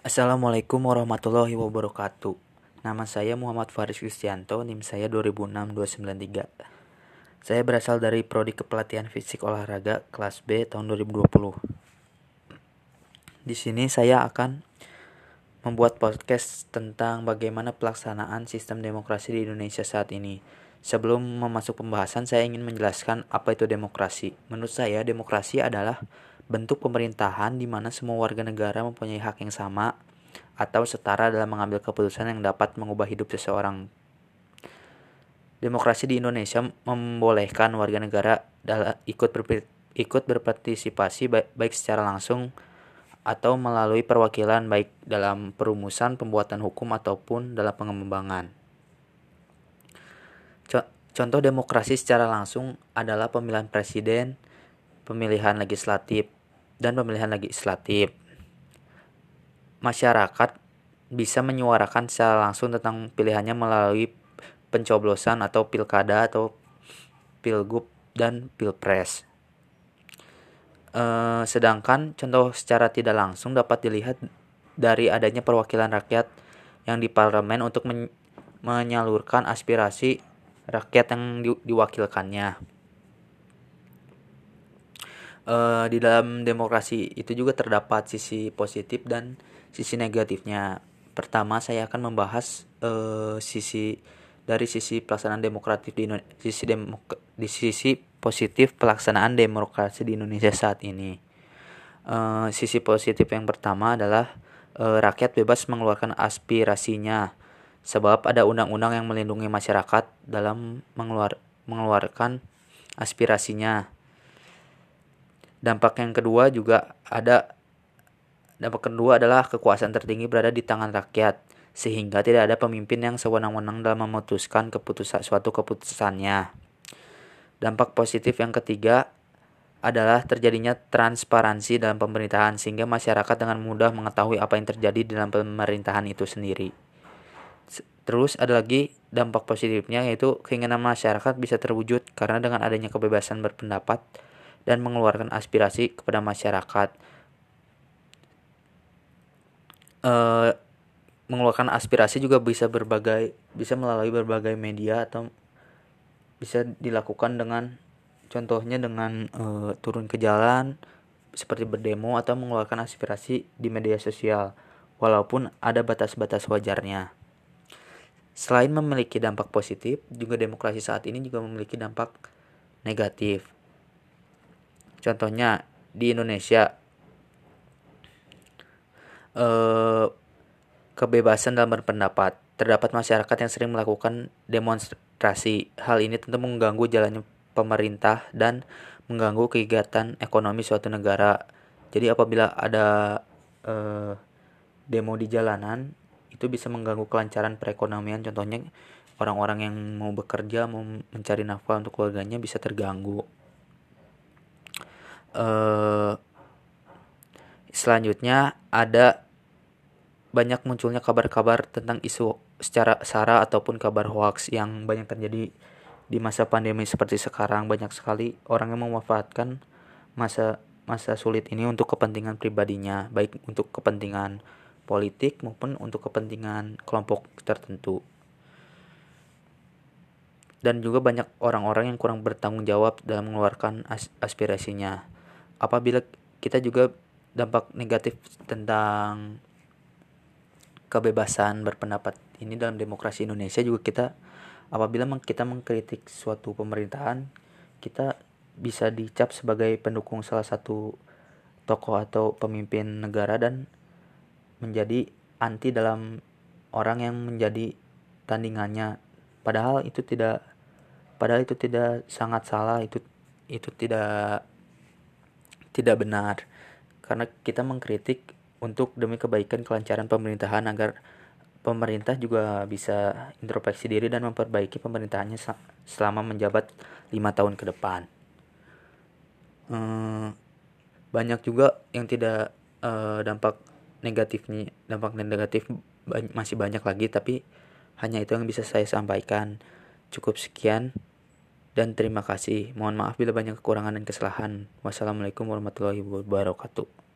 Assalamualaikum warahmatullahi wabarakatuh. Nama saya Muhammad Faris Kristianto, NIM saya 206293. Saya berasal dari Prodi Kepelatihan Fisik Olahraga kelas B tahun 2020. Di sini saya akan membuat podcast tentang bagaimana pelaksanaan sistem demokrasi di Indonesia saat ini. Sebelum memasuk pembahasan, saya ingin menjelaskan apa itu demokrasi. Menurut saya, demokrasi adalah bentuk pemerintahan di mana semua warga negara mempunyai hak yang sama atau setara dalam mengambil keputusan yang dapat mengubah hidup seseorang. Demokrasi di Indonesia membolehkan warga negara ikut ber, ikut berpartisipasi baik, baik secara langsung atau melalui perwakilan baik dalam perumusan pembuatan hukum ataupun dalam pengembangan. Contoh demokrasi secara langsung adalah pemilihan presiden, pemilihan legislatif, dan pemilihan legislatif. Masyarakat bisa menyuarakan secara langsung tentang pilihannya melalui pencoblosan atau pilkada atau pilgub dan pilpres. E, sedangkan contoh secara tidak langsung dapat dilihat dari adanya perwakilan rakyat yang di parlemen untuk men menyalurkan aspirasi rakyat yang di diwakilkannya uh, di dalam demokrasi itu juga terdapat sisi positif dan sisi negatifnya. Pertama, saya akan membahas uh, sisi dari sisi pelaksanaan demokratif di sisi demok di sisi positif pelaksanaan demokrasi di Indonesia saat ini. Uh, sisi positif yang pertama adalah uh, rakyat bebas mengeluarkan aspirasinya sebab ada undang-undang yang melindungi masyarakat dalam mengeluar mengeluarkan aspirasinya Dampak yang kedua juga ada dampak kedua adalah kekuasaan tertinggi berada di tangan rakyat sehingga tidak ada pemimpin yang sewenang-wenang dalam memutuskan keputusan suatu keputusannya. Dampak positif yang ketiga adalah terjadinya transparansi dalam pemerintahan sehingga masyarakat dengan mudah mengetahui apa yang terjadi dalam pemerintahan itu sendiri. Terus ada lagi dampak positifnya yaitu keinginan masyarakat bisa terwujud karena dengan adanya kebebasan berpendapat dan mengeluarkan aspirasi kepada masyarakat. E, mengeluarkan aspirasi juga bisa berbagai bisa melalui berbagai media atau bisa dilakukan dengan contohnya dengan e, turun ke jalan seperti berdemo atau mengeluarkan aspirasi di media sosial walaupun ada batas-batas wajarnya. Selain memiliki dampak positif, juga demokrasi saat ini juga memiliki dampak negatif. Contohnya di Indonesia eh, kebebasan dalam berpendapat. Terdapat masyarakat yang sering melakukan demonstrasi. Hal ini tentu mengganggu jalannya pemerintah dan mengganggu kegiatan ekonomi suatu negara. Jadi apabila ada eh, demo di jalanan itu bisa mengganggu kelancaran perekonomian. Contohnya orang-orang yang mau bekerja, mau mencari nafkah untuk keluarganya bisa terganggu uh, selanjutnya ada banyak munculnya kabar-kabar tentang isu secara sara ataupun kabar hoax yang banyak terjadi di masa pandemi seperti sekarang. Banyak sekali orang yang memanfaatkan masa masa sulit ini untuk kepentingan pribadinya baik untuk kepentingan politik maupun untuk kepentingan kelompok tertentu. Dan juga banyak orang-orang yang kurang bertanggung jawab dalam mengeluarkan as aspirasinya apabila kita juga dampak negatif tentang kebebasan berpendapat. Ini dalam demokrasi Indonesia juga kita apabila kita mengkritik suatu pemerintahan kita bisa dicap sebagai pendukung salah satu tokoh atau pemimpin negara dan menjadi anti dalam orang yang menjadi tandingannya. Padahal itu tidak padahal itu tidak sangat salah itu itu tidak tidak benar karena kita mengkritik untuk demi kebaikan kelancaran pemerintahan agar pemerintah juga bisa introspeksi diri dan memperbaiki pemerintahannya selama menjabat lima tahun ke depan. Hmm, banyak juga yang tidak uh, dampak negatifnya, dampak negatif masih banyak lagi, tapi hanya itu yang bisa saya sampaikan. Cukup sekian dan terima kasih. Mohon maaf bila banyak kekurangan dan kesalahan. Wassalamualaikum warahmatullahi wabarakatuh.